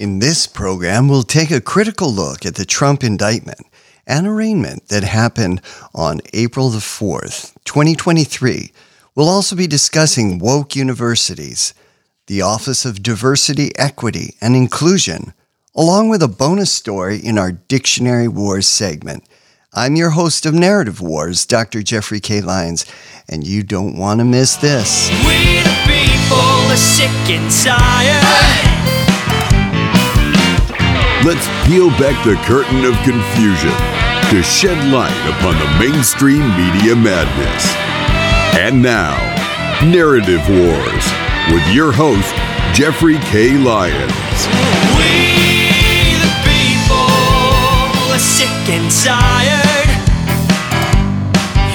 In this program, we'll take a critical look at the Trump indictment and arraignment that happened on April the 4th, 2023. We'll also be discussing woke universities, the Office of Diversity, Equity, and Inclusion, along with a bonus story in our Dictionary Wars segment. I'm your host of Narrative Wars, Dr. Jeffrey K. Lyons, and you don't want to miss this. We the people are sick and tired. Let's peel back the curtain of confusion to shed light upon the mainstream media madness. And now, Narrative Wars with your host, Jeffrey K. Lyons. We the people are sick and tired.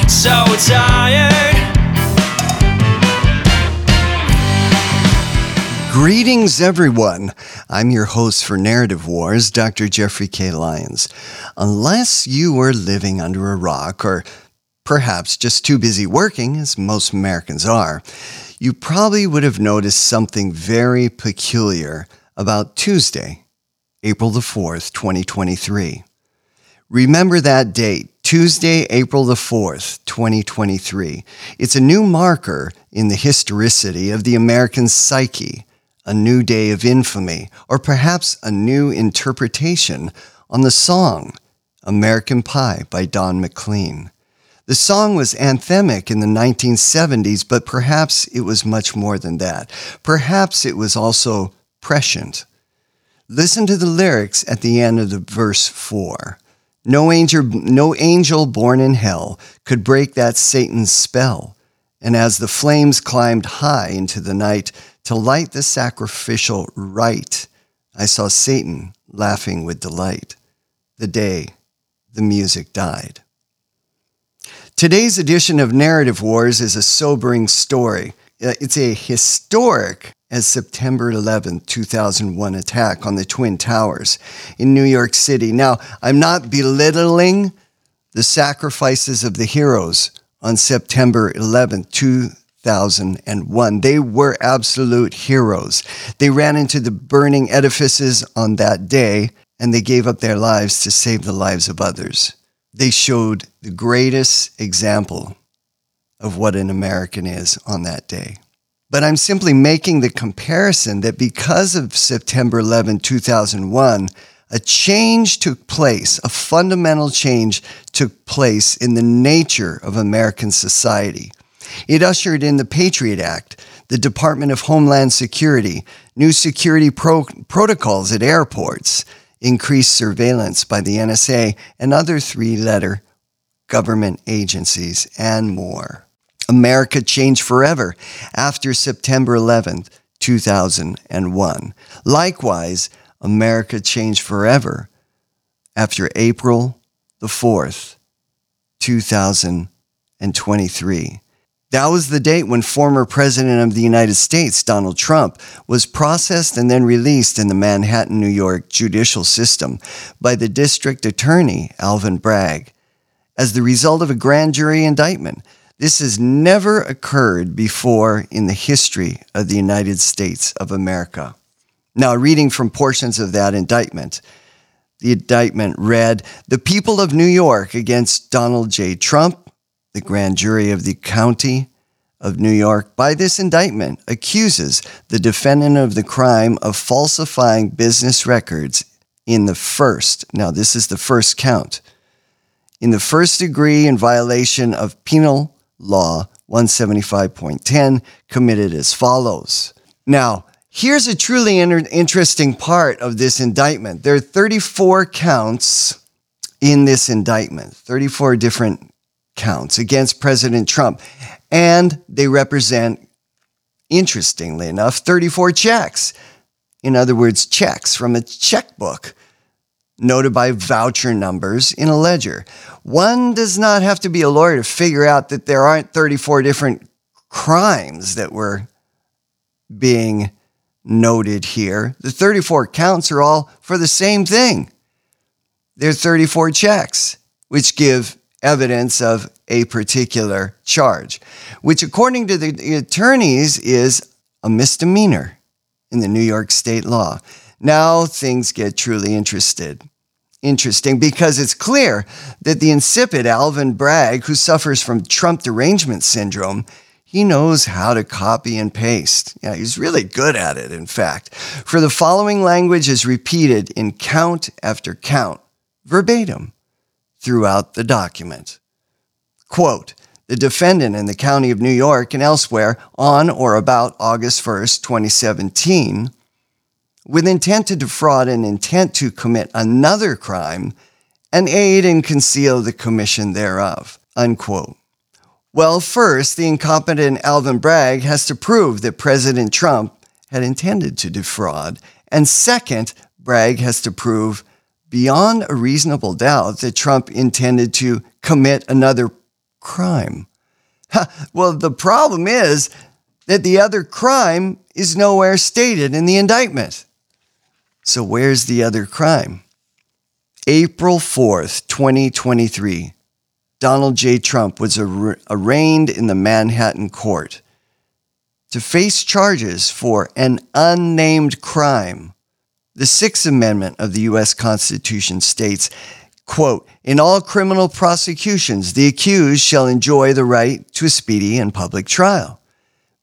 So tired. Greetings, everyone. I'm your host for Narrative Wars, Dr. Jeffrey K. Lyons. Unless you were living under a rock or perhaps just too busy working, as most Americans are, you probably would have noticed something very peculiar about Tuesday, April the 4th, 2023. Remember that date, Tuesday, April the 4th, 2023. It's a new marker in the historicity of the American psyche a new day of infamy, or perhaps a new interpretation on the song American Pie by Don McLean. The song was anthemic in the 1970s, but perhaps it was much more than that. Perhaps it was also prescient. Listen to the lyrics at the end of the verse 4. No angel, no angel born in hell could break that Satan's spell. And as the flames climbed high into the night, to light the sacrificial rite, I saw Satan laughing with delight the day the music died. Today's edition of Narrative Wars is a sobering story. Uh, it's a historic as September 11, 2001 attack on the Twin Towers in New York City. Now, I'm not belittling the sacrifices of the heroes on September 11, 2001 2001. They were absolute heroes. They ran into the burning edifices on that day and they gave up their lives to save the lives of others. They showed the greatest example of what an American is on that day. But I'm simply making the comparison that because of September 11, 2001, a change took place, a fundamental change took place in the nature of American society. It ushered in the Patriot Act, the Department of Homeland Security, new security pro- protocols at airports, increased surveillance by the NSA and other three letter government agencies, and more. America changed forever after September 11th, 2001. Likewise, America changed forever after April the 4th, 2023. That was the date when former President of the United States, Donald Trump, was processed and then released in the Manhattan, New York judicial system by the district attorney, Alvin Bragg, as the result of a grand jury indictment. This has never occurred before in the history of the United States of America. Now, reading from portions of that indictment, the indictment read The people of New York against Donald J. Trump the grand jury of the county of New York, by this indictment, accuses the defendant of the crime of falsifying business records in the first, now this is the first count, in the first degree in violation of penal law 175.10, committed as follows. Now, here's a truly inter- interesting part of this indictment. There are 34 counts in this indictment, 34 different counts against President Trump. And they represent, interestingly enough, 34 checks. In other words, checks from a checkbook noted by voucher numbers in a ledger. One does not have to be a lawyer to figure out that there aren't 34 different crimes that were being noted here. The 34 counts are all for the same thing. They're 34 checks, which give evidence of a particular charge, which, according to the attorneys, is a misdemeanor in the New York state law. Now things get truly interested. Interesting because it's clear that the insipid Alvin Bragg, who suffers from Trump derangement syndrome, he knows how to copy and paste. Yeah, he's really good at it, in fact. For the following language is repeated in count after count, verbatim, throughout the document. Quote, the defendant in the county of New York and elsewhere on or about August 1st, 2017, with intent to defraud and intent to commit another crime and aid and conceal the commission thereof. Unquote. Well, first, the incompetent Alvin Bragg has to prove that President Trump had intended to defraud. And second, Bragg has to prove beyond a reasonable doubt that Trump intended to commit another crime. well, the problem is that the other crime is nowhere stated in the indictment. So, where's the other crime? April 4th, 2023, Donald J. Trump was ar- arraigned in the Manhattan court to face charges for an unnamed crime. The Sixth Amendment of the U.S. Constitution states quote, in all criminal prosecutions, the accused shall enjoy the right to a speedy and public trial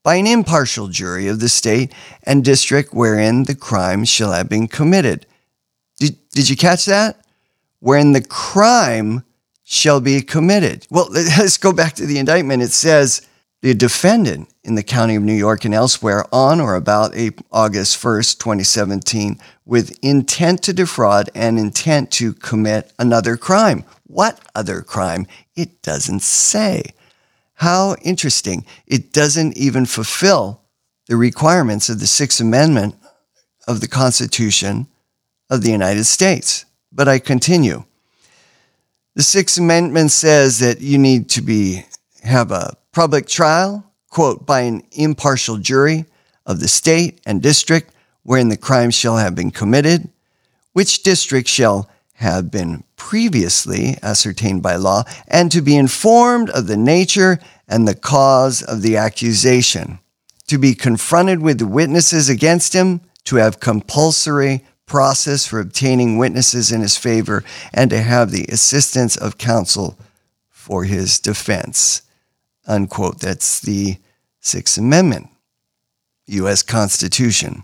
by an impartial jury of the state and district wherein the crime shall have been committed. Did, did you catch that? Wherein the crime shall be committed. Well, let's go back to the indictment. It says the defendant in the county of New York and elsewhere on or about August 1st, 2017, with intent to defraud and intent to commit another crime. What other crime? It doesn't say. How interesting. It doesn't even fulfill the requirements of the Sixth Amendment of the Constitution of the United States. But I continue. The Sixth Amendment says that you need to be have a public trial, quote, by an impartial jury of the state and district wherein the crime shall have been committed, which district shall have been previously ascertained by law, and to be informed of the nature and the cause of the accusation, to be confronted with the witnesses against him, to have compulsory process for obtaining witnesses in his favor, and to have the assistance of counsel for his defense. Unquote. That's the Sixth Amendment, U.S. Constitution.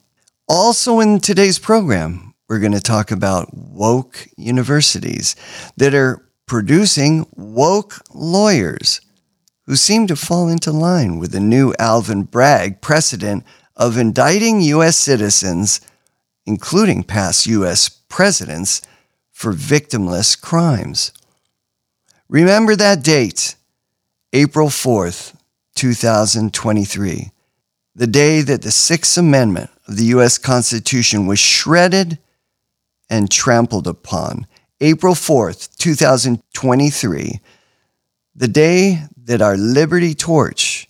Also, in today's program, we're going to talk about woke universities that are producing woke lawyers who seem to fall into line with the new Alvin Bragg precedent of indicting U.S. citizens, including past U.S. presidents, for victimless crimes. Remember that date, April 4th, 2023, the day that the Sixth Amendment of the U.S. Constitution was shredded and trampled upon. April 4th, 2023, the day that our Liberty torch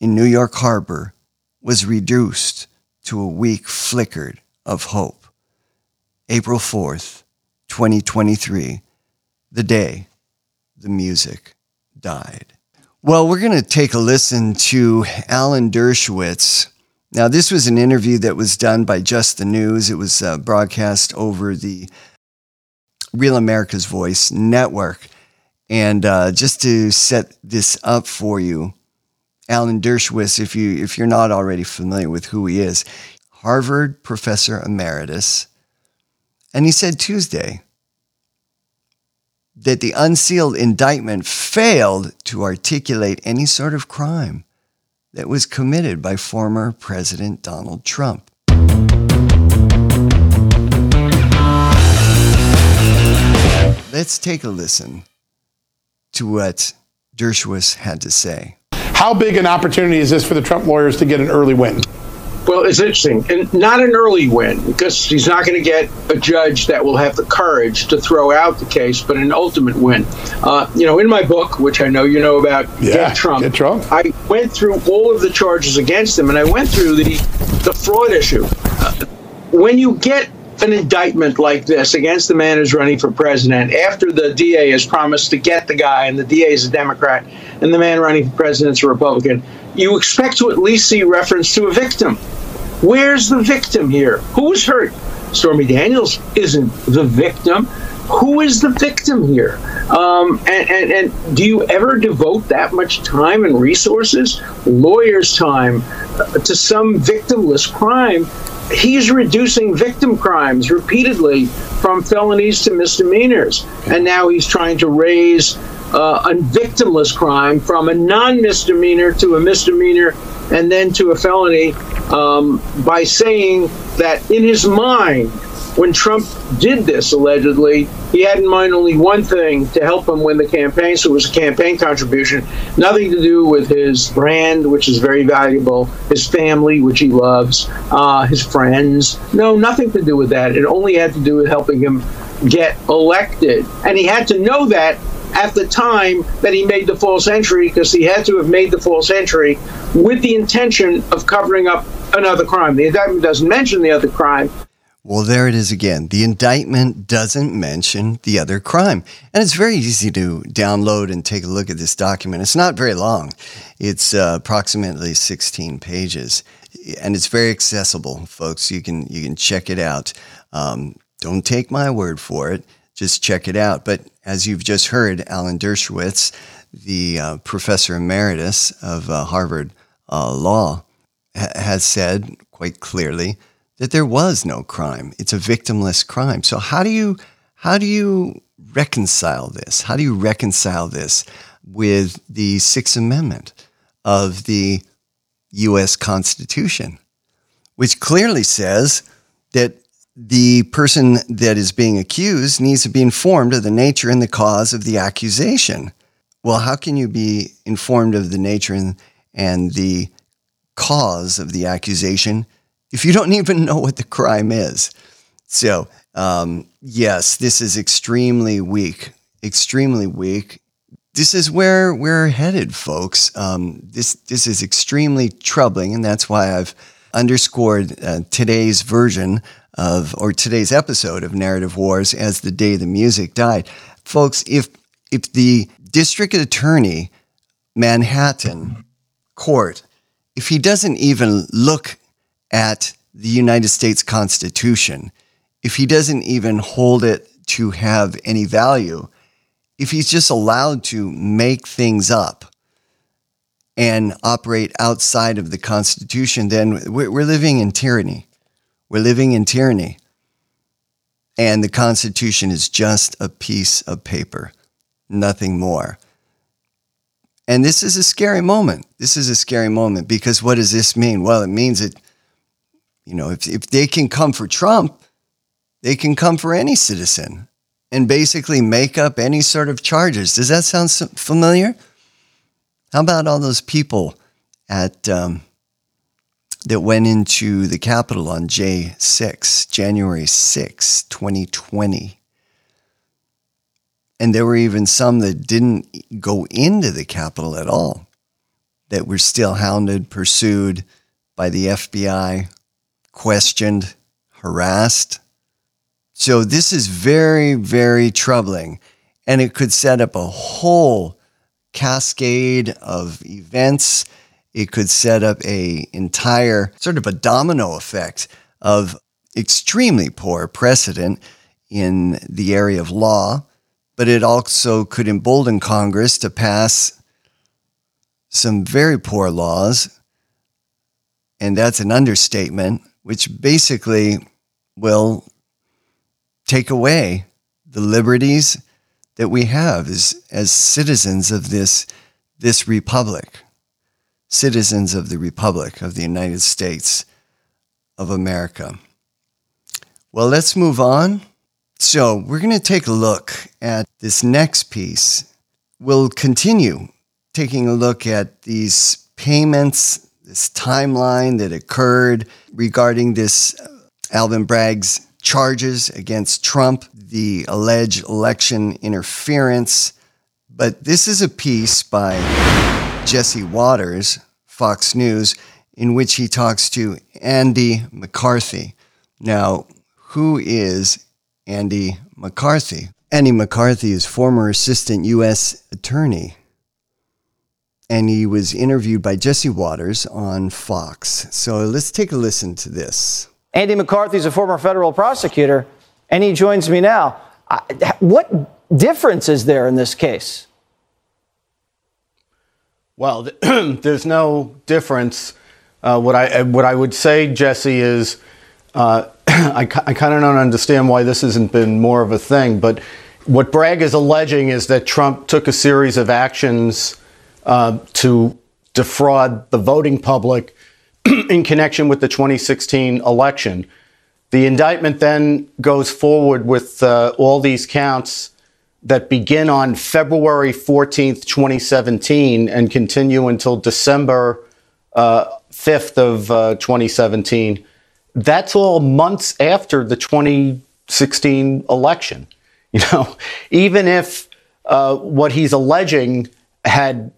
in New York Harbor was reduced to a weak flicker of hope. April 4th, 2023, the day the music died. Well, we're going to take a listen to Alan Dershowitz. Now, this was an interview that was done by Just the News. It was uh, broadcast over the Real America's Voice network. And uh, just to set this up for you, Alan Dershowitz, if you if you're not already familiar with who he is, Harvard professor emeritus, and he said Tuesday that the unsealed indictment failed to articulate any sort of crime that was committed by former President Donald Trump. Let's take a listen to what Dershowitz had to say. How big an opportunity is this for the Trump lawyers to get an early win? Well, it's interesting, and not an early win because he's not going to get a judge that will have the courage to throw out the case, but an ultimate win. Uh, you know, in my book, which I know you know about, yeah, Get Trump, Get Trump, I went through all of the charges against him, and I went through the the fraud issue. Uh, when you get an indictment like this against the man who's running for president after the DA has promised to get the guy and the DA is a Democrat and the man running for president is a Republican, you expect to at least see reference to a victim. Where's the victim here? Who was hurt? Stormy Daniels isn't the victim. Who is the victim here? Um, and, and, and do you ever devote that much time and resources, lawyers' time, uh, to some victimless crime? He's reducing victim crimes repeatedly from felonies to misdemeanors. And now he's trying to raise uh, a victimless crime from a non misdemeanor to a misdemeanor and then to a felony um, by saying that in his mind, when Trump did this allegedly, he had in mind only one thing to help him win the campaign. So it was a campaign contribution, nothing to do with his brand, which is very valuable, his family, which he loves, uh, his friends. No, nothing to do with that. It only had to do with helping him get elected. And he had to know that at the time that he made the false entry because he had to have made the false entry with the intention of covering up another crime. The indictment doesn't mention the other crime, well, there it is again. The indictment doesn't mention the other crime. And it's very easy to download and take a look at this document. It's not very long, it's uh, approximately 16 pages. And it's very accessible, folks. You can, you can check it out. Um, don't take my word for it, just check it out. But as you've just heard, Alan Dershowitz, the uh, professor emeritus of uh, Harvard uh, Law, ha- has said quite clearly that there was no crime. It's a victimless crime. So how do you how do you reconcile this? How do you reconcile this with the Sixth Amendment of the US Constitution, which clearly says that the person that is being accused needs to be informed of the nature and the cause of the accusation. Well, how can you be informed of the nature and, and the cause of the accusation if you don't even know what the crime is. So, um, yes, this is extremely weak, extremely weak. This is where we're headed, folks. Um, this this is extremely troubling, and that's why I've underscored uh, today's version of or today's episode of Narrative Wars as the day the music died, folks. If if the district attorney, Manhattan court, if he doesn't even look at the United States Constitution, if he doesn't even hold it to have any value, if he's just allowed to make things up and operate outside of the Constitution, then we're living in tyranny. We're living in tyranny. And the Constitution is just a piece of paper, nothing more. And this is a scary moment. This is a scary moment because what does this mean? Well, it means that you know, if, if they can come for Trump, they can come for any citizen and basically make up any sort of charges. Does that sound familiar? How about all those people at um, that went into the Capitol on J6, January 6, 2020? And there were even some that didn't go into the Capitol at all, that were still hounded, pursued by the FBI, questioned, harassed. So this is very, very troubling. And it could set up a whole cascade of events. It could set up a entire sort of a domino effect of extremely poor precedent in the area of law, but it also could embolden Congress to pass some very poor laws. And that's an understatement which basically will take away the liberties that we have as, as citizens of this, this republic, citizens of the Republic of the United States of America. Well, let's move on. So, we're going to take a look at this next piece. We'll continue taking a look at these payments this timeline that occurred regarding this uh, Alvin Bragg's charges against Trump, the alleged election interference. But this is a piece by Jesse Watters, Fox News, in which he talks to Andy McCarthy. Now, who is Andy McCarthy? Andy McCarthy is former assistant U.S. attorney and he was interviewed by Jesse Watters on Fox. So let's take a listen to this. Andy McCarthy is a former federal prosecutor, and he joins me now. What difference is there in this case? Well, there's no difference. Uh, what I what I would say, Jesse, is uh, I, I kind of don't understand why this hasn't been more of a thing. But what Bragg is alleging is that Trump took a series of actions uh, to defraud the voting public in connection with the 2016 election. The indictment then goes forward with uh, all these counts that begin on February 14th, 2017, and continue until December uh, 5th of uh, 2017. That's all months after the 2016 election. You know, even if uh, what he's alleging had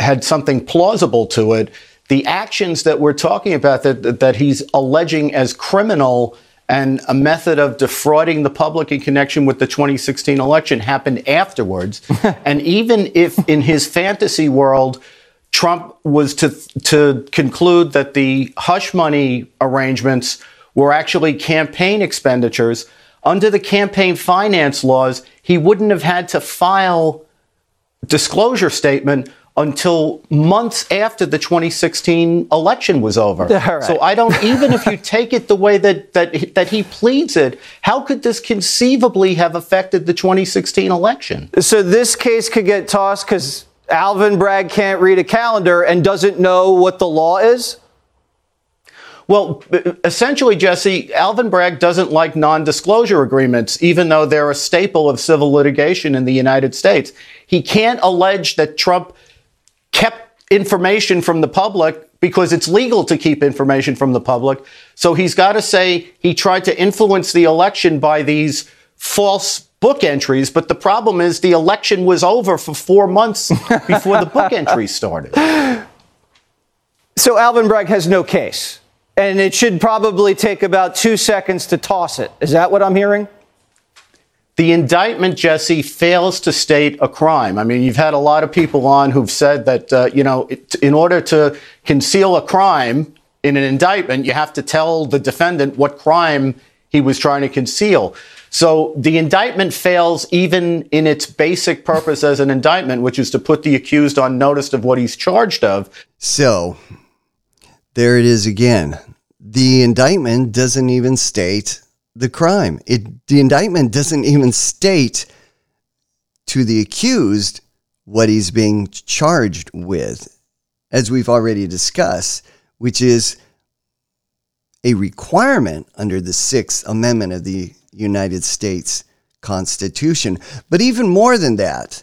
had something plausible to it, the actions that we're talking about that that he's alleging as criminal and a method of defrauding the public in connection with the 2016 election happened afterwards. and even if in his fantasy world, Trump was to, to conclude that the hush money arrangements were actually campaign expenditures, under the campaign finance laws, he wouldn't have had to file disclosure statement until months after the 2016 election was over. Right. So I don't even if you take it the way that that that he pleads it, how could this conceivably have affected the 2016 election? So this case could get tossed cuz Alvin Bragg can't read a calendar and doesn't know what the law is? Well, essentially, Jesse, Alvin Bragg doesn't like non disclosure agreements, even though they're a staple of civil litigation in the United States. He can't allege that Trump kept information from the public because it's legal to keep information from the public. So he's got to say he tried to influence the election by these false book entries. But the problem is the election was over for four months before the book entries started. So Alvin Bragg has no case. And it should probably take about two seconds to toss it. Is that what I'm hearing? The indictment, Jesse, fails to state a crime. I mean, you've had a lot of people on who've said that, uh, you know, it, in order to conceal a crime in an indictment, you have to tell the defendant what crime he was trying to conceal. So the indictment fails even in its basic purpose as an indictment, which is to put the accused on notice of what he's charged of. So there it is again. The indictment doesn't even state the crime. It the indictment doesn't even state to the accused what he's being charged with, as we've already discussed, which is a requirement under the Sixth Amendment of the United States Constitution. But even more than that,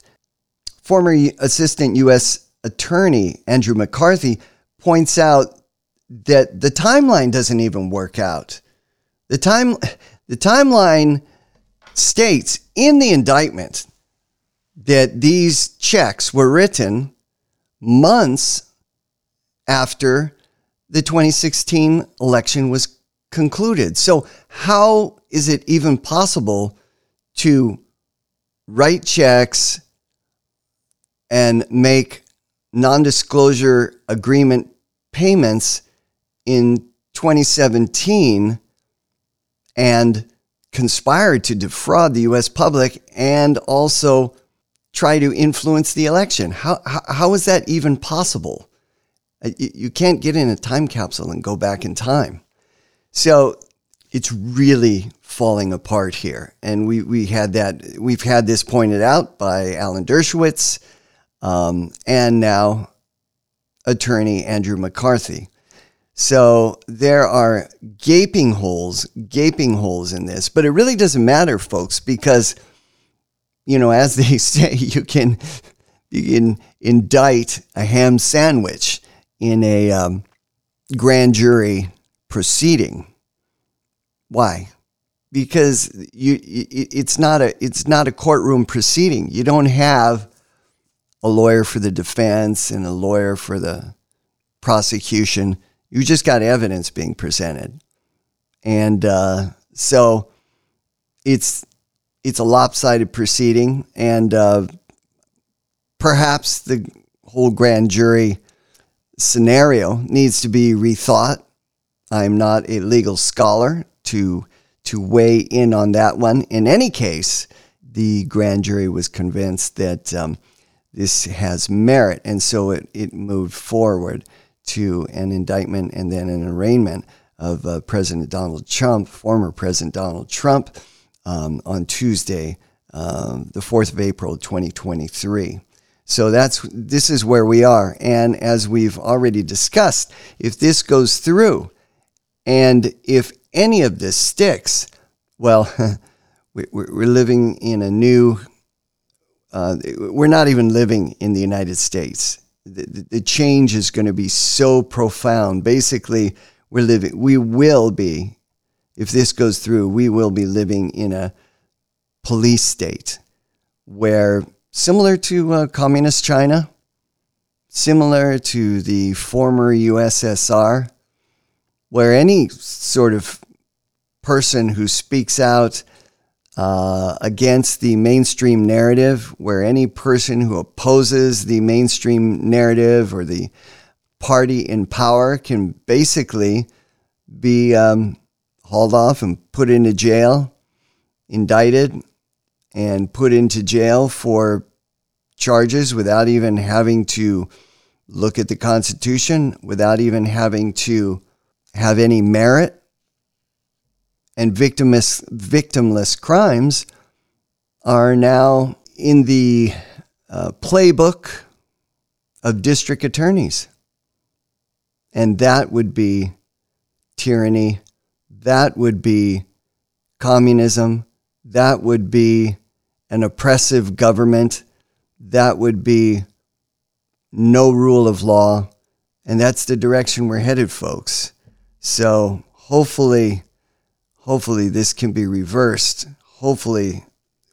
former Assistant U.S. Attorney Andrew McCarthy points out that the timeline doesn't even work out. The time the timeline states in the indictment that these checks were written months after the 2016 election was concluded. So how is it even possible to write checks and make non-disclosure agreement payments in 2017 and conspired to defraud the US public and also try to influence the election. How, how, how is that even possible? Uh, you can't get in a time capsule and go back in time. So it's really falling apart here. And we, we had that, we've had this pointed out by Alan Dershowitz um, and now attorney Andrew McCarthy. So there are gaping holes, gaping holes in this, but it really doesn't matter, folks, because, you know, as they say, you can, you can indict a ham sandwich in a um, grand jury proceeding. Why? Because you, it's not a, it's not a courtroom proceeding. You don't have a lawyer for the defense and a lawyer for the prosecution you just got evidence being presented. And uh, so it's it's a lopsided proceeding, and uh, perhaps the whole grand jury scenario needs to be rethought. I'm not a legal scholar to to weigh in on that one. In any case, the grand jury was convinced that um, this has merit, and so it, it moved forward to an indictment and then an arraignment of uh, President Donald Trump, former President Donald Trump, um, on Tuesday, um, the 4th of April, 2023. So that's this is where we are. And as we've already discussed, if this goes through and if any of this sticks, well, we're living in a new, uh, we're not even living in the United States. The, the change is going to be so profound. Basically, we're living, we will be, if this goes through, we will be living in a police state where similar to uh, communist China, similar to the former USSR, where any sort of person who speaks out uh, against the mainstream narrative, where any person who opposes the mainstream narrative or the party in power can basically be um, hauled off and put into jail, indicted, and put into jail for charges without even having to look at the Constitution, without even having to have any merit. And victimless, victimless crimes are now in the uh, playbook of district attorneys. And that would be tyranny. That would be communism. That would be an oppressive government, that would be no rule of law. And that's the direction we're headed, folks. So hopefully, hopefully this can be reversed. Hopefully,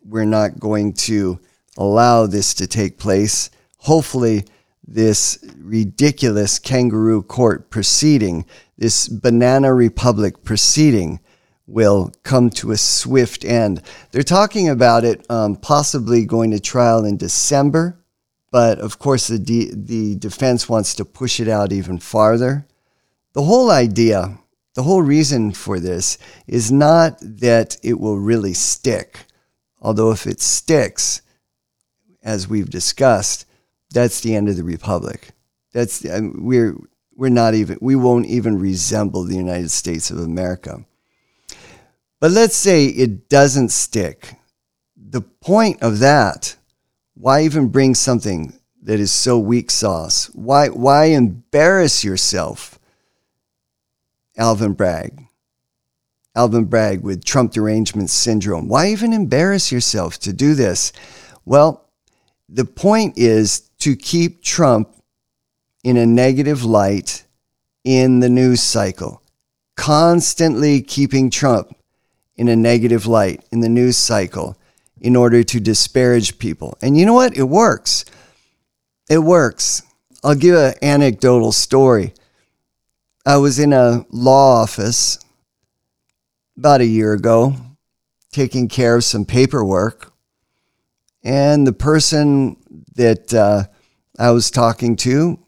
we're not going to allow this to take place. Hopefully, this ridiculous kangaroo court proceeding, this banana republic proceeding, will come to a swift end. They're talking about it um, possibly going to trial in December, but of course, the, de- the defense wants to push it out even farther. The whole idea, the whole reason for this is not that it will really stick, although if it sticks, as we've discussed, that's the end of the republic. That's we're we're not even we won't even resemble the United States of America. But let's say it doesn't stick. The point of that, why even bring something that is so weak sauce? Why, why embarrass yourself, Alvin Bragg? Alvin Bragg with Trump derangement syndrome. Why even embarrass yourself to do this? Well, the point is to keep Trump in a negative light in the news cycle, constantly keeping Trump in a negative light in the news cycle in order to disparage people. And you know what? It works. It works. I'll give an anecdotal story. I was in a law office about a year ago taking care of some paperwork, and the person that uh, I was talking to,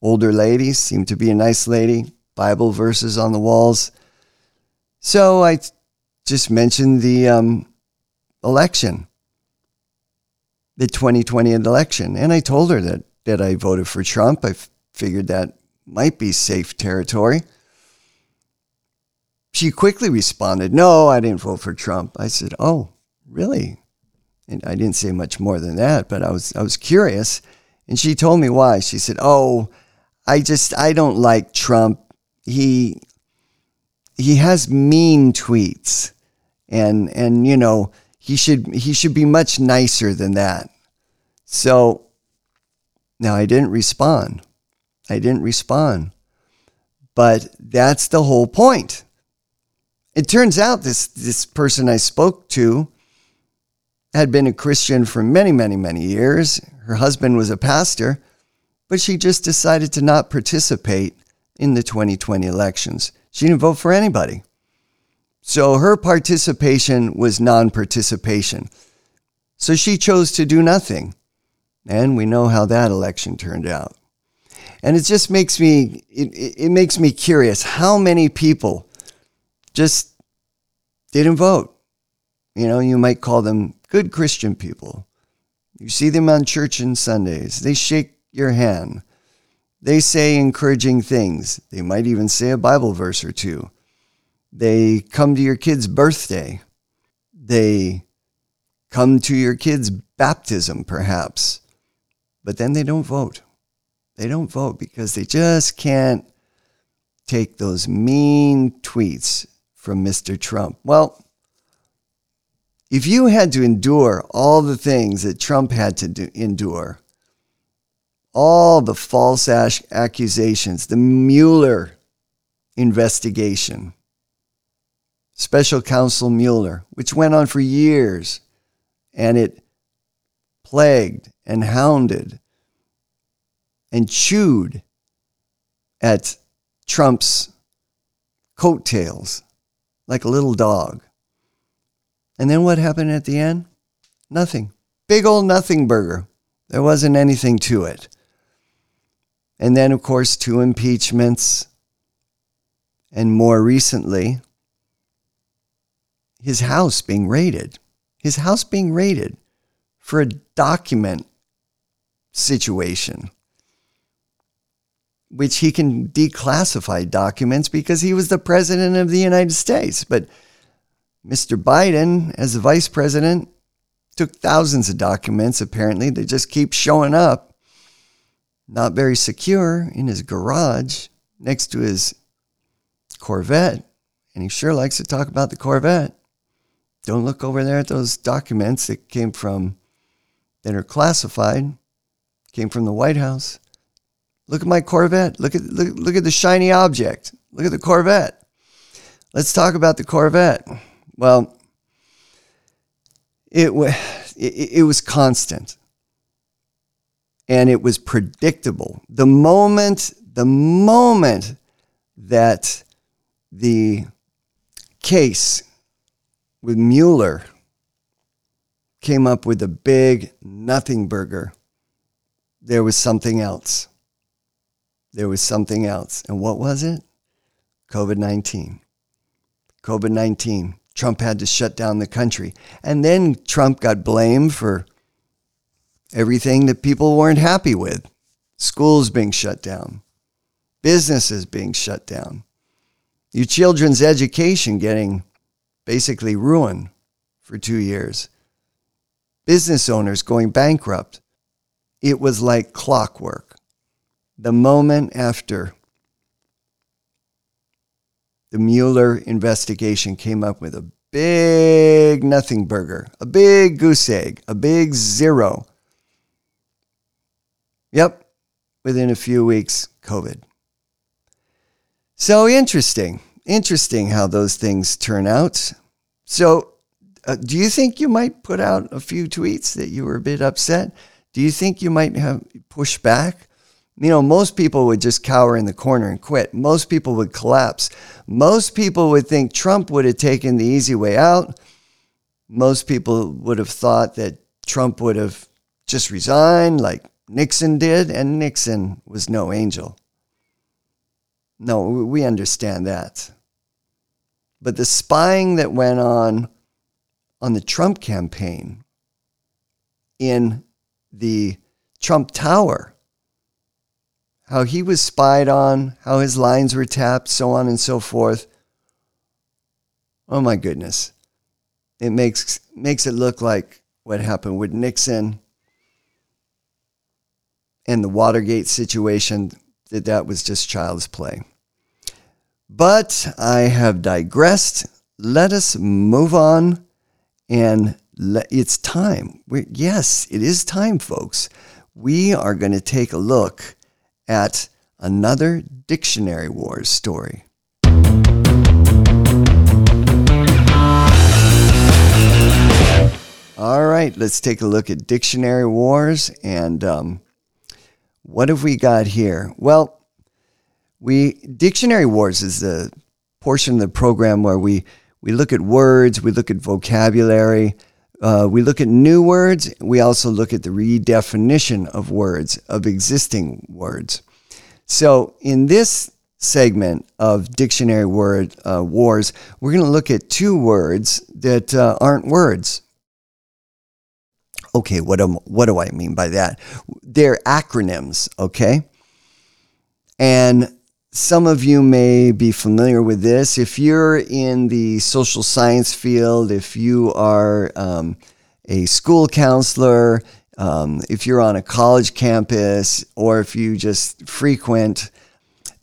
older lady, seemed to be a nice lady, Bible verses on the walls. So I just mentioned the um, election, the 2020 election. And I told her that, that I voted for Trump. I f- figured that might be safe territory. She quickly responded, No, I didn't vote for Trump. I said, Oh, really? And I didn't say much more than that, but I was, I was curious. And she told me why. She said, Oh, I just, I don't like Trump. He, he has mean tweets and and you know he should he should be much nicer than that. So now I didn't respond. I didn't respond. But that's the whole point. It turns out this this person I spoke to had been a Christian for many, many, many years. Her husband was a pastor, but she just decided to not participate in the 2020 elections. She didn't vote for anybody. So her participation was non participation. So she chose to do nothing. And we know how that election turned out. And it just makes me it, it makes me curious how many people just didn't vote. You know, you might call them good Christian people. You see them on church and Sundays. They shake your hand. They say encouraging things. They might even say a Bible verse or two. They come to your kid's birthday. They come to your kid's baptism, perhaps. But then they don't vote. They don't vote because they just can't take those mean tweets from Mr. Trump. Well, if you had to endure all the things that Trump had to do, endure, all the false ash accusations, the Mueller investigation, special counsel Mueller, which went on for years, and it plagued and hounded and chewed at Trump's coattails like a little dog. And then what happened at the end? Nothing. Big old nothing burger. There wasn't anything to it. And then, of course, two impeachments. And more recently, his house being raided. His house being raided for a document situation, which he can declassify documents because he was the president of the United States. But Mr. Biden, as the vice president, took thousands of documents, apparently. They just keep showing up, not very secure, in his garage next to his Corvette. And he sure likes to talk about the Corvette. Don't look over there at those documents that came from, that are classified, came from the White House. Look at my Corvette. Look at, look, look at the shiny object. Look at the Corvette. Let's talk about the Corvette. Well, it, it, it was constant and it was predictable. The moment, the moment that the case with Mueller came up with a big nothing burger, there was something else. There was something else. And what was it? COVID 19. COVID 19. Trump had to shut down the country. And then Trump got blamed for everything that people weren't happy with schools being shut down, businesses being shut down, your children's education getting basically ruined for two years, business owners going bankrupt. It was like clockwork. The moment after the Mueller investigation came up with a big nothing burger, a big goose egg, a big zero. Yep, within a few weeks, COVID. So interesting, interesting how those things turn out. So, uh, do you think you might put out a few tweets that you were a bit upset? Do you think you might have pushed back? You know, most people would just cower in the corner and quit. Most people would collapse. Most people would think Trump would have taken the easy way out. Most people would have thought that Trump would have just resigned like Nixon did, and Nixon was no angel. No, we understand that. But the spying that went on on the Trump campaign in the Trump Tower how he was spied on, how his lines were tapped, so on and so forth. Oh my goodness. It makes makes it look like what happened with Nixon and the Watergate situation that that was just child's play. But I have digressed. Let us move on and it's time. We're, yes, it is time, folks. We are going to take a look at another Dictionary Wars story. All right, let's take a look at Dictionary Wars. And um, what have we got here? Well, we Dictionary Wars is the portion of the program where we, we look at words, we look at vocabulary, Uh, we look at new words. We also look at the redefinition of words, of existing words. So, in this segment of Dictionary Word uh, Wars, we're going to look at two words that uh, aren't words. Okay, what, am, what do I mean by that? They're acronyms, okay? And some of you may be familiar with this. If you're in the social science field, if you are um, a school counselor, um, if you're on a college campus, or if you just frequent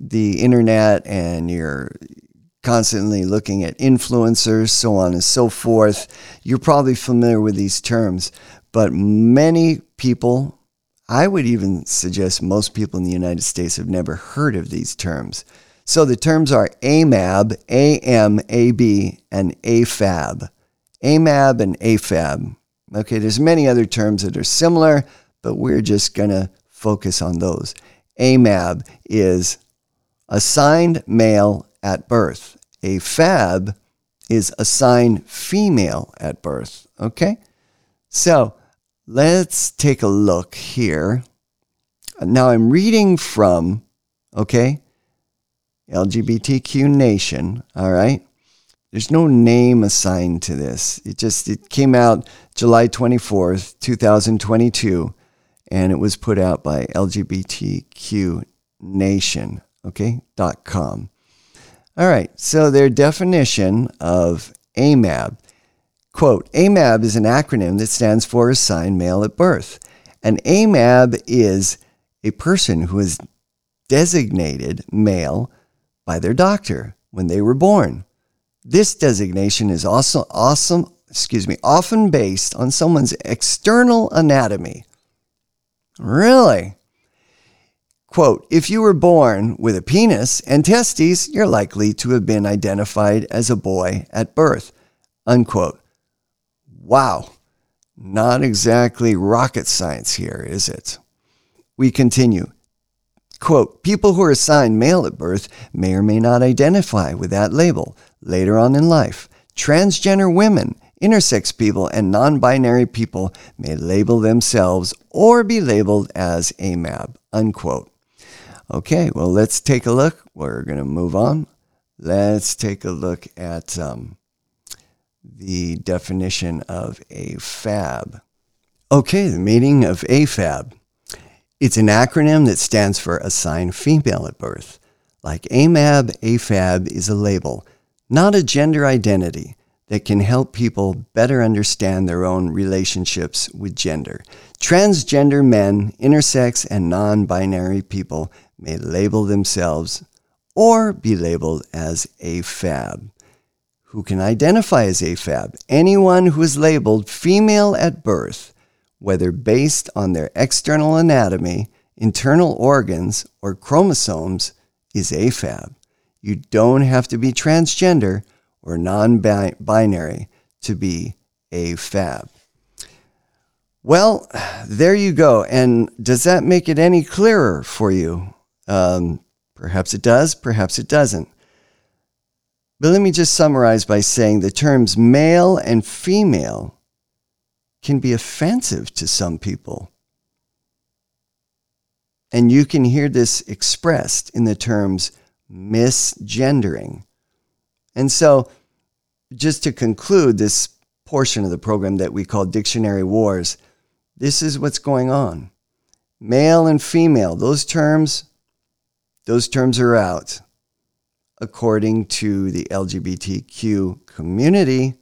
the internet and you're constantly looking at influencers, so on and so forth, you're probably familiar with these terms. But many people I would even suggest most people in the United States have never heard of these terms. So the terms are AMAB, AMAB, and AFAB. AMAB and AFAB. Okay, there's many other terms that are similar, but we're just going to focus on those. AMAB is assigned male at birth. AFAB is assigned female at birth. Okay? So, Let's take a look here. Now I'm reading from, okay, LGBTQ Nation, all right? There's no name assigned to this. It just it came out July 24th, 2022, and it was put out by LGBTQ Nation, okay, com. All right, so their definition of AMAB Quote, AMAB is an acronym that stands for assigned male at birth. An AMAB is a person who is designated male by their doctor when they were born. This designation is also awesome, excuse me, often based on someone's external anatomy. Really? Quote, if you were born with a penis and testes, you're likely to have been identified as a boy at birth. Unquote. Wow, not exactly rocket science here, is it? We continue. Quote, people who are assigned male at birth may or may not identify with that label later on in life. Transgender women, intersex people, and non binary people may label themselves or be labeled as AMAB. Unquote. Okay, well, let's take a look. We're going to move on. Let's take a look at um, the definition of AFAB. Okay, the meaning of AFAB. It's an acronym that stands for assigned female at birth. Like AMAB, AFAB is a label, not a gender identity that can help people better understand their own relationships with gender. Transgender men, intersex, and non binary people may label themselves or be labeled as AFAB who can identify as AFAB, anyone who is labeled female at birth, whether based on their external anatomy, internal organs, or chromosomes, is AFAB. You don't have to be transgender or non binary to be AFAB. Well, there you go. And does that make it any clearer for you? Um, perhaps it does, perhaps it doesn't. But let me just summarize by saying the terms male and female can be offensive to some people. And you can hear this expressed in the terms misgendering. And so, just to conclude this portion of the program that we call Dictionary Wars, this is what's going on. Male and female, those terms, those terms are out according to the LGBTQ community,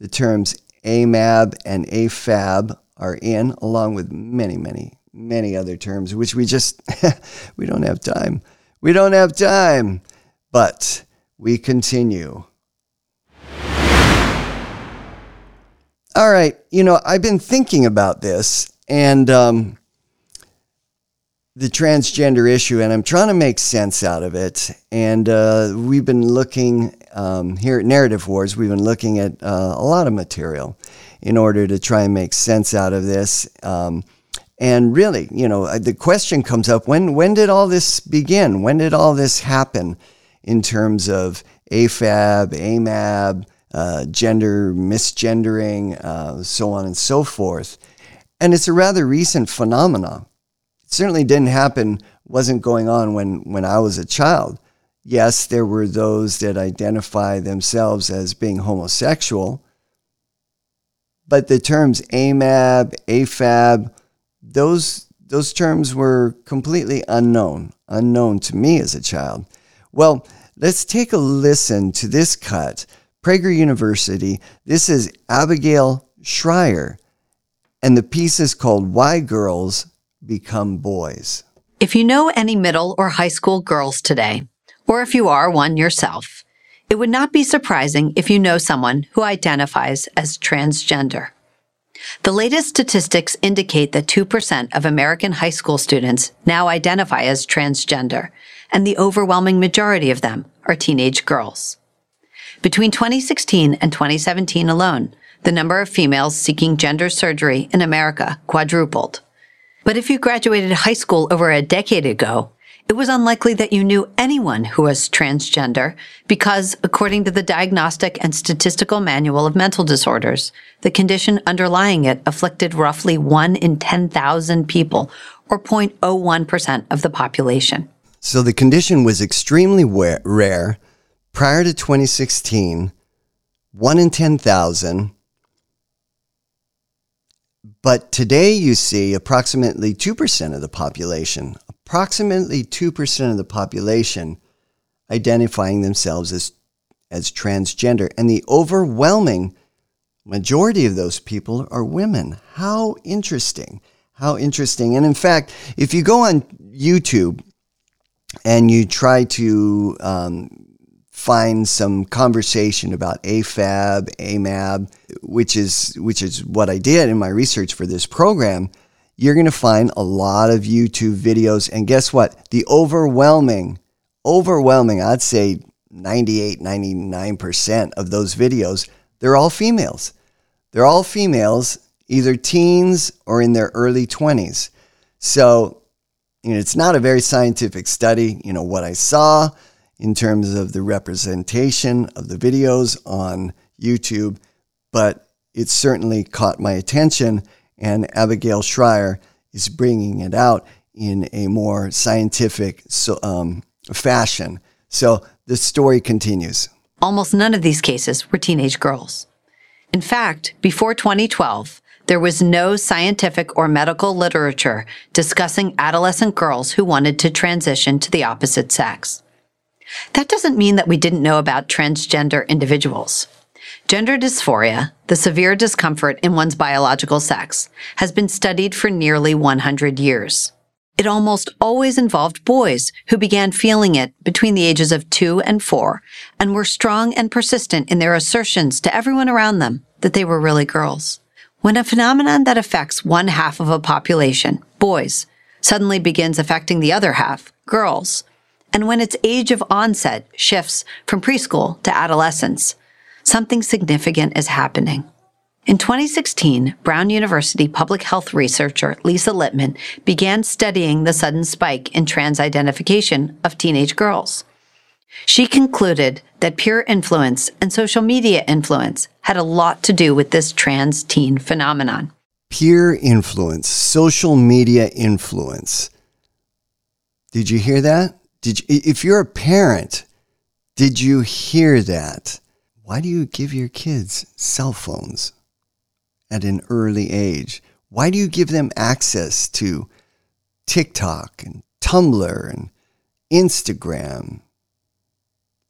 the terms AMAB and AFAB are in, along with many, many, many other terms, which we just, we don't have time. We don't have time, but we continue. All right, you know, I've been thinking about this, and um, the transgender issue, and I'm trying to make sense out of it. And uh, we've been looking um, here at Narrative Wars, we've been looking at uh, a lot of material in order to try and make sense out of this. Um, and really, you know, uh, the question comes up when, when did all this begin? When did all this happen in terms of AFAB, AMAB, uh, gender misgendering, uh, so on and so forth. And it's a rather recent phenomenon. Certainly didn't happen, wasn't going on when, when I was a child. Yes, there were those that identify themselves as being homosexual, but the terms AMAB, AFAB, those, those terms were completely unknown, unknown to me as a child. Well, let's take a listen to this cut. Prager University, this is Abigail Shrier, and the piece is called Why Girls Become Boys. If you know any middle or high school girls today, or if you are one yourself, it would not be surprising if you know someone who identifies as transgender. The latest statistics indicate that 2% of American high school students now identify as transgender, and the overwhelming majority of them are teenage girls. Between 2016 and 2017 alone, the number of females seeking gender surgery in America quadrupled. But if you graduated high school over a decade ago, it was unlikely that you knew anyone who was transgender because, according to the Diagnostic and Statistical Manual of Mental Disorders, the condition underlying it afflicted roughly 1 in 10,000 people, or 0.01% of the population. So the condition was extremely rare prior to 2016, 1 in 10,000. But today you see approximately 2% of the population, approximately 2% of the population identifying themselves as, as transgender. And the overwhelming majority of those people are women. How interesting. How interesting. And in fact, if you go on YouTube and you try to um, find some conversation about AFAB, AMAB, which is which is what I did in my research for this program, you're going to find a lot of YouTube videos. And guess what? The overwhelming, overwhelming, I'd say 98, 99% of those videos, they're all females. They're all females, either teens or in their early 20s. So, you know, it's not a very scientific study. You know, what I saw in terms of the representation of the videos on YouTube, but it certainly caught my attention and Abigail Shrier is bringing it out in a more scientific so, um, fashion. So the story continues. Almost none of these cases were teenage girls. In fact, before 2012, there was no scientific or medical literature discussing adolescent girls who wanted to transition to the opposite sex. That doesn't mean that we didn't know about transgender individuals. Gender dysphoria, the severe discomfort in one's biological sex, has been studied for nearly 100 years. It almost always involved boys who began feeling it between the ages of two and four and were strong and persistent in their assertions to everyone around them that they were really girls. When a phenomenon that affects one half of a population, boys, suddenly begins affecting the other half, girls, and when its age of onset shifts from preschool to adolescence, something significant is happening. In 2016, Brown University public health researcher Lisa Littman began studying the sudden spike in trans identification of teenage girls. She concluded that peer influence and social media influence had a lot to do with this trans teen phenomenon. Peer influence, social media influence. Did you hear that? Did you, if you're a parent, did you hear that? Why do you give your kids cell phones at an early age? Why do you give them access to TikTok and Tumblr and Instagram?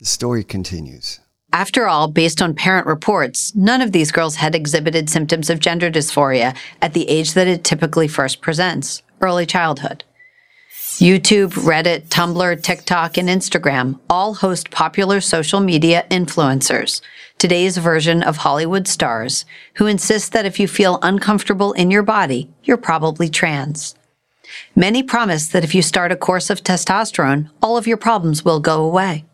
The story continues. After all, based on parent reports, none of these girls had exhibited symptoms of gender dysphoria at the age that it typically first presents, early childhood. YouTube, Reddit, Tumblr, TikTok, and Instagram all host popular social media influencers, today's version of Hollywood stars, who insist that if you feel uncomfortable in your body, you're probably trans. Many promise that if you start a course of testosterone, all of your problems will go away.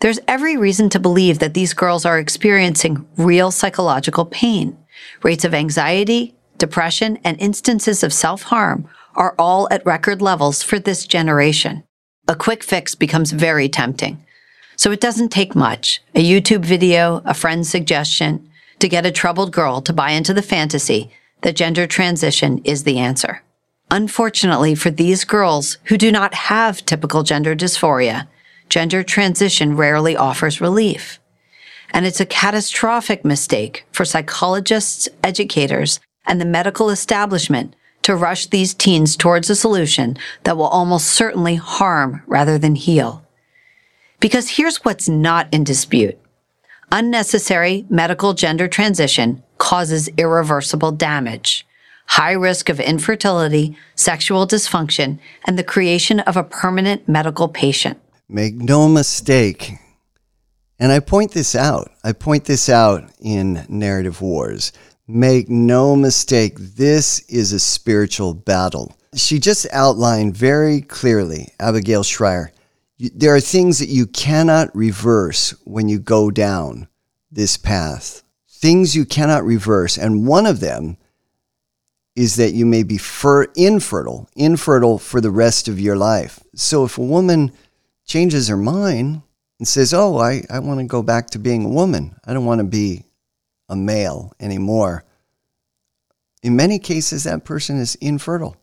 There's every reason to believe that these girls are experiencing real psychological pain. Rates of anxiety, depression, and instances of self harm are all at record levels for this generation. A quick fix becomes very tempting. So it doesn't take much a YouTube video, a friend's suggestion to get a troubled girl to buy into the fantasy that gender transition is the answer. Unfortunately for these girls who do not have typical gender dysphoria, gender transition rarely offers relief. And it's a catastrophic mistake for psychologists, educators, and the medical establishment to rush these teens towards a solution that will almost certainly harm rather than heal. Because here's what's not in dispute. Unnecessary medical gender transition causes irreversible damage, high risk of infertility, sexual dysfunction, and the creation of a permanent medical patient. Make no mistake. And I point this out. I point this out in Narrative Wars. Make no mistake, this is a spiritual battle. She just outlined very clearly, Abigail Shrier, there are things that you cannot reverse when you go down this path. Things you cannot reverse. And one of them is that you may be fer- infertile, infertile for the rest of your life. So if a woman changes her mind and says, Oh, I, I want to go back to being a woman, I don't want to be a male anymore. In many cases, that person is infertile.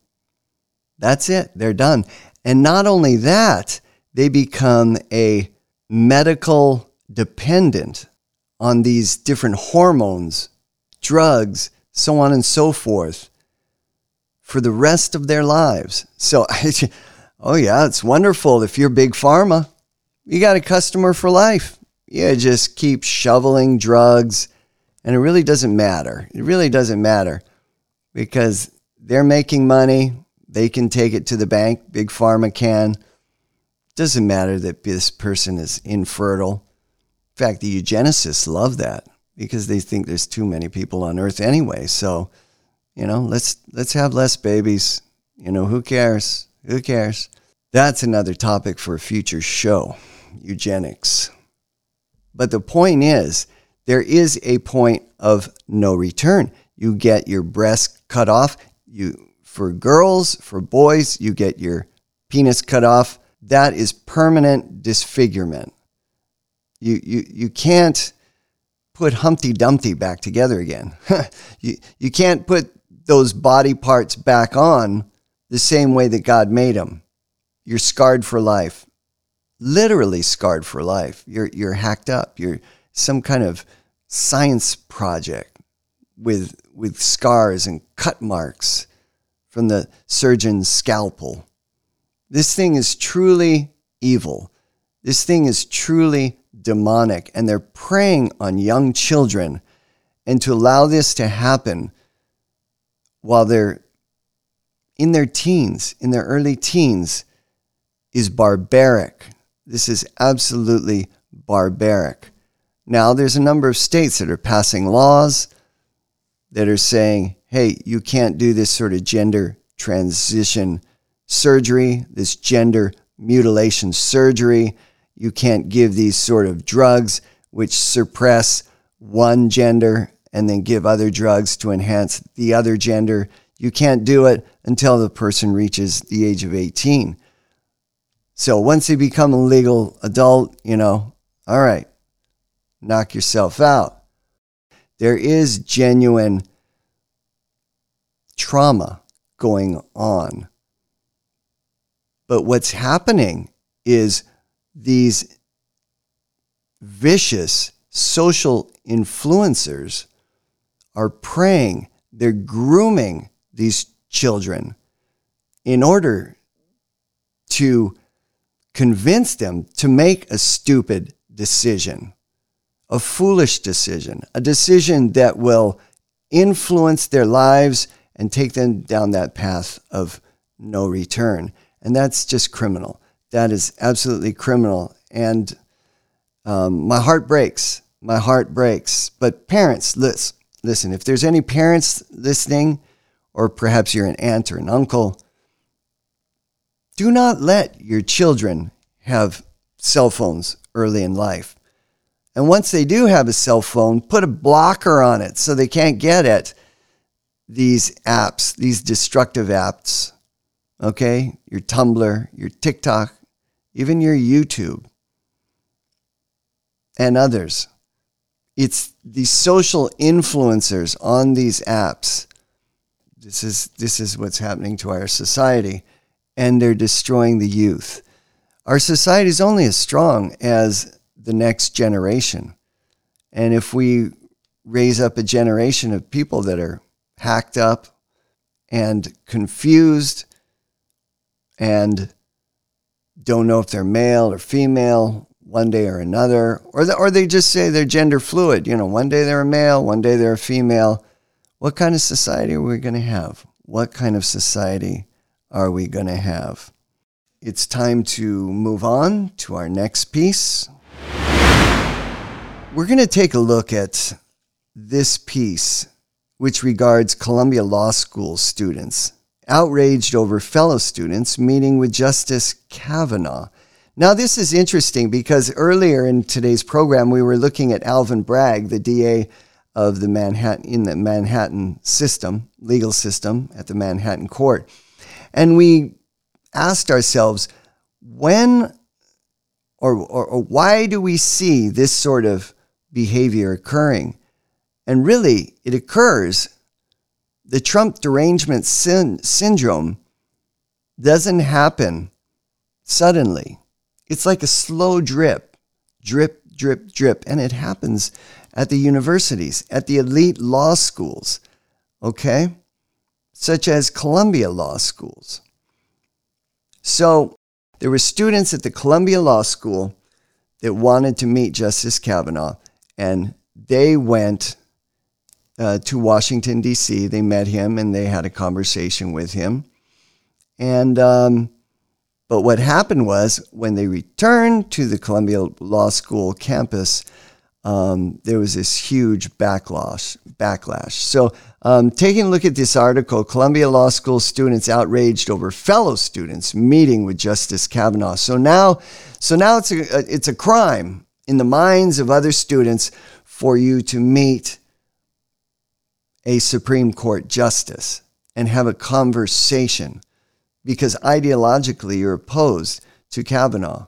That's it, they're done. And not only that, they become a medical dependent on these different hormones, drugs, so on and so forth for the rest of their lives. So, oh, yeah, it's wonderful if you're big pharma. You got a customer for life. You just keep shoveling drugs, and it really doesn't matter. It really doesn't matter because they're making money. They can take it to the bank, big pharma can. Doesn't matter that this person is infertile. In fact, the eugenicists love that because they think there's too many people on earth anyway. So, you know, let's let's have less babies. You know, who cares? Who cares? That's another topic for a future show, eugenics. But the point is, there is a point of no return. You get your breast cut off. You for girls, for boys, you get your penis cut off that is permanent disfigurement. You, you, you can't put Humpty Dumpty back together again. you, you can't put those body parts back on the same way that God made them. You're scarred for life, literally scarred for life. You're, you're hacked up. You're some kind of science project with, with scars and cut marks from the surgeon's scalpel. This thing is truly evil. This thing is truly demonic. And they're preying on young children. And to allow this to happen while they're in their teens, in their early teens, is barbaric. This is absolutely barbaric. Now, there's a number of states that are passing laws that are saying, hey, you can't do this sort of gender transition surgery, this gender mutilation surgery. You can't give these sort of drugs which suppress one gender and then give other drugs to enhance the other gender. You can't do it until the person reaches the age of 18. So once they become a legal adult, you know, all right, knock yourself out. There is genuine trauma going on but what's happening is these vicious social influencers are preying, they're grooming these children in order to convince them to make a stupid decision, a foolish decision, a decision that will influence their lives and take them down that path of no return. And that's just criminal. That is absolutely criminal. And um, my heart breaks. My heart breaks. But parents, listen, listen, if there's any parents listening, or perhaps you're an aunt or an uncle, do not let your children have cell phones early in life. And once they do have a cell phone, put a blocker on it so they can't get at these apps, these destructive apps okay? Your Tumblr, your TikTok, even your YouTube. and others. It's the social influencers on these apps. This is, this is what's happening to our society, and they're destroying the youth. Our society is only as strong as the next generation. And if we raise up a generation of people that are hacked up and confused and don't know if they're male or female one day or another, or, the, or they just say they're gender fluid. You know, one day they're a male, one day they're a female. What kind of society are we going to have? What kind of society are we going to have? It's time to move on to our next piece. We're going to take a look at this piece, which regards Columbia Law School students outraged over fellow students meeting with Justice Kavanaugh. Now, this is interesting because earlier in today's program, we were looking at Alvin Bragg, the DA of the Manhattan in the Manhattan system, legal system at the Manhattan court. And we asked ourselves, when or, or, or why do we see this sort of behavior occurring? And really, it occurs. The Trump derangement syn- syndrome doesn't happen suddenly. It's like a slow drip, drip, drip, drip. And it happens at the universities, at the elite law schools, okay? Such as Columbia Law Schools. So there were students at the Columbia Law School that wanted to meet Justice Kavanaugh, and they went uh, to Washington, D.C. They met him and they had a conversation with him. And, um, but what happened was when they returned to the Columbia Law School campus, um, there was this huge backlash. Backlash. So, um, taking a look at this article, Columbia Law School students outraged over fellow students meeting with Justice Kavanaugh. So now, so now it's a it's a crime in the minds of other students for you to meet a Supreme Court justice and have a conversation because ideologically you're opposed to Kavanaugh.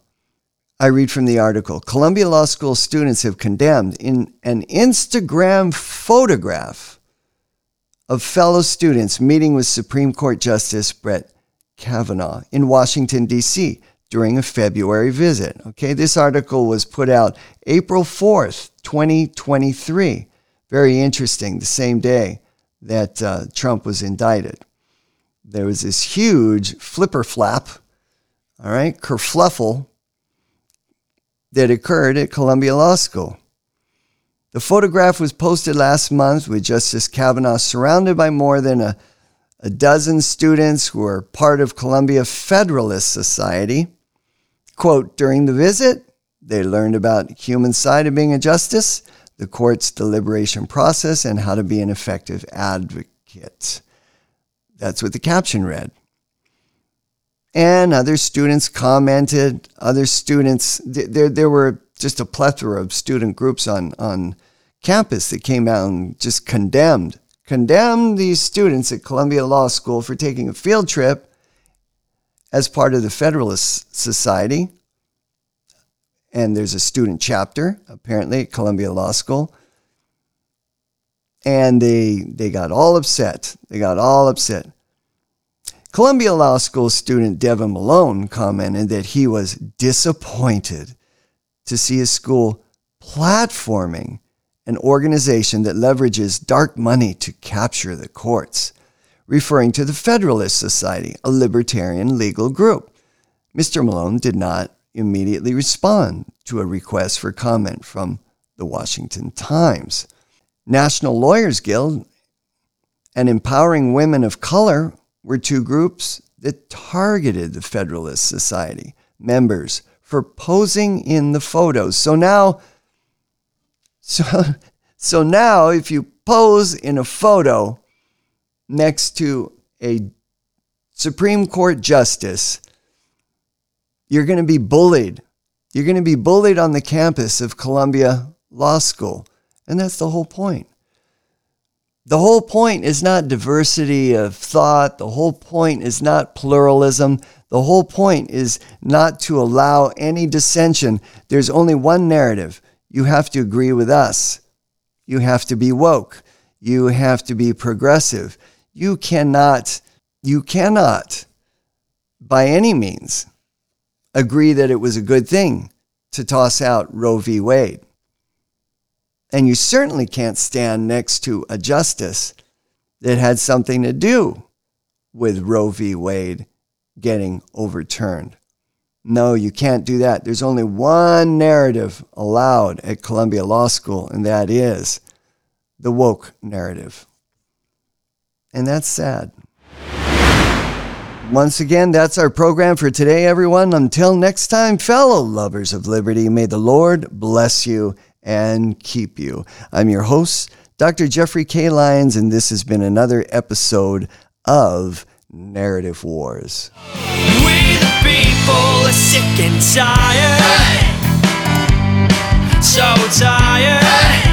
I read from the article Columbia Law School students have condemned in an Instagram photograph of fellow students meeting with Supreme Court Justice Brett Kavanaugh in Washington, D.C. during a February visit. Okay, this article was put out April 4th, 2023. Very interesting, the same day that uh, Trump was indicted. There was this huge flipper flap, all right, kerfluffle that occurred at Columbia Law School. The photograph was posted last month with Justice Kavanaugh surrounded by more than a, a dozen students who are part of Columbia Federalist Society. Quote, during the visit, they learned about human side of being a justice, the court's deliberation process, and how to be an effective advocate. That's what the caption read. And other students commented, other students, there, there were just a plethora of student groups on, on campus that came out and just condemned, condemned these students at Columbia Law School for taking a field trip as part of the Federalist Society. And there's a student chapter, apparently, at Columbia Law School. And they, they got all upset. They got all upset. Columbia Law School student Devin Malone commented that he was disappointed to see his school platforming an organization that leverages dark money to capture the courts, referring to the Federalist Society, a libertarian legal group. Mr. Malone did not immediately respond to a request for comment from the Washington Times. National Lawyers Guild and Empowering Women of Color were two groups that targeted the Federalist Society members for posing in the photos. So now, so, so now if you pose in a photo next to a Supreme Court justice, you're going to be bullied. You're going to be bullied on the campus of Columbia Law School. And that's the whole point. The whole point is not diversity of thought. The whole point is not pluralism. The whole point is not to allow any dissension. There's only one narrative. you have to agree with us. You have to be woke. You have to be progressive. You cannot, you cannot, by any means, agree that it was a good thing to toss out Roe v. Wade. And you certainly can't stand next to a justice that had something to do with Roe v. Wade getting overturned. No, you can't do that. There's only one narrative allowed at Columbia Law School, and that is the woke narrative. And that's sad. Once again, that's our program for today, everyone. Until next time, fellow lovers of liberty, may the Lord bless you and keep you. I'm your host, Dr. Jeffrey K. Lyons, and this has been another episode of Narrative Wars. We the people are sick and tired. So tired.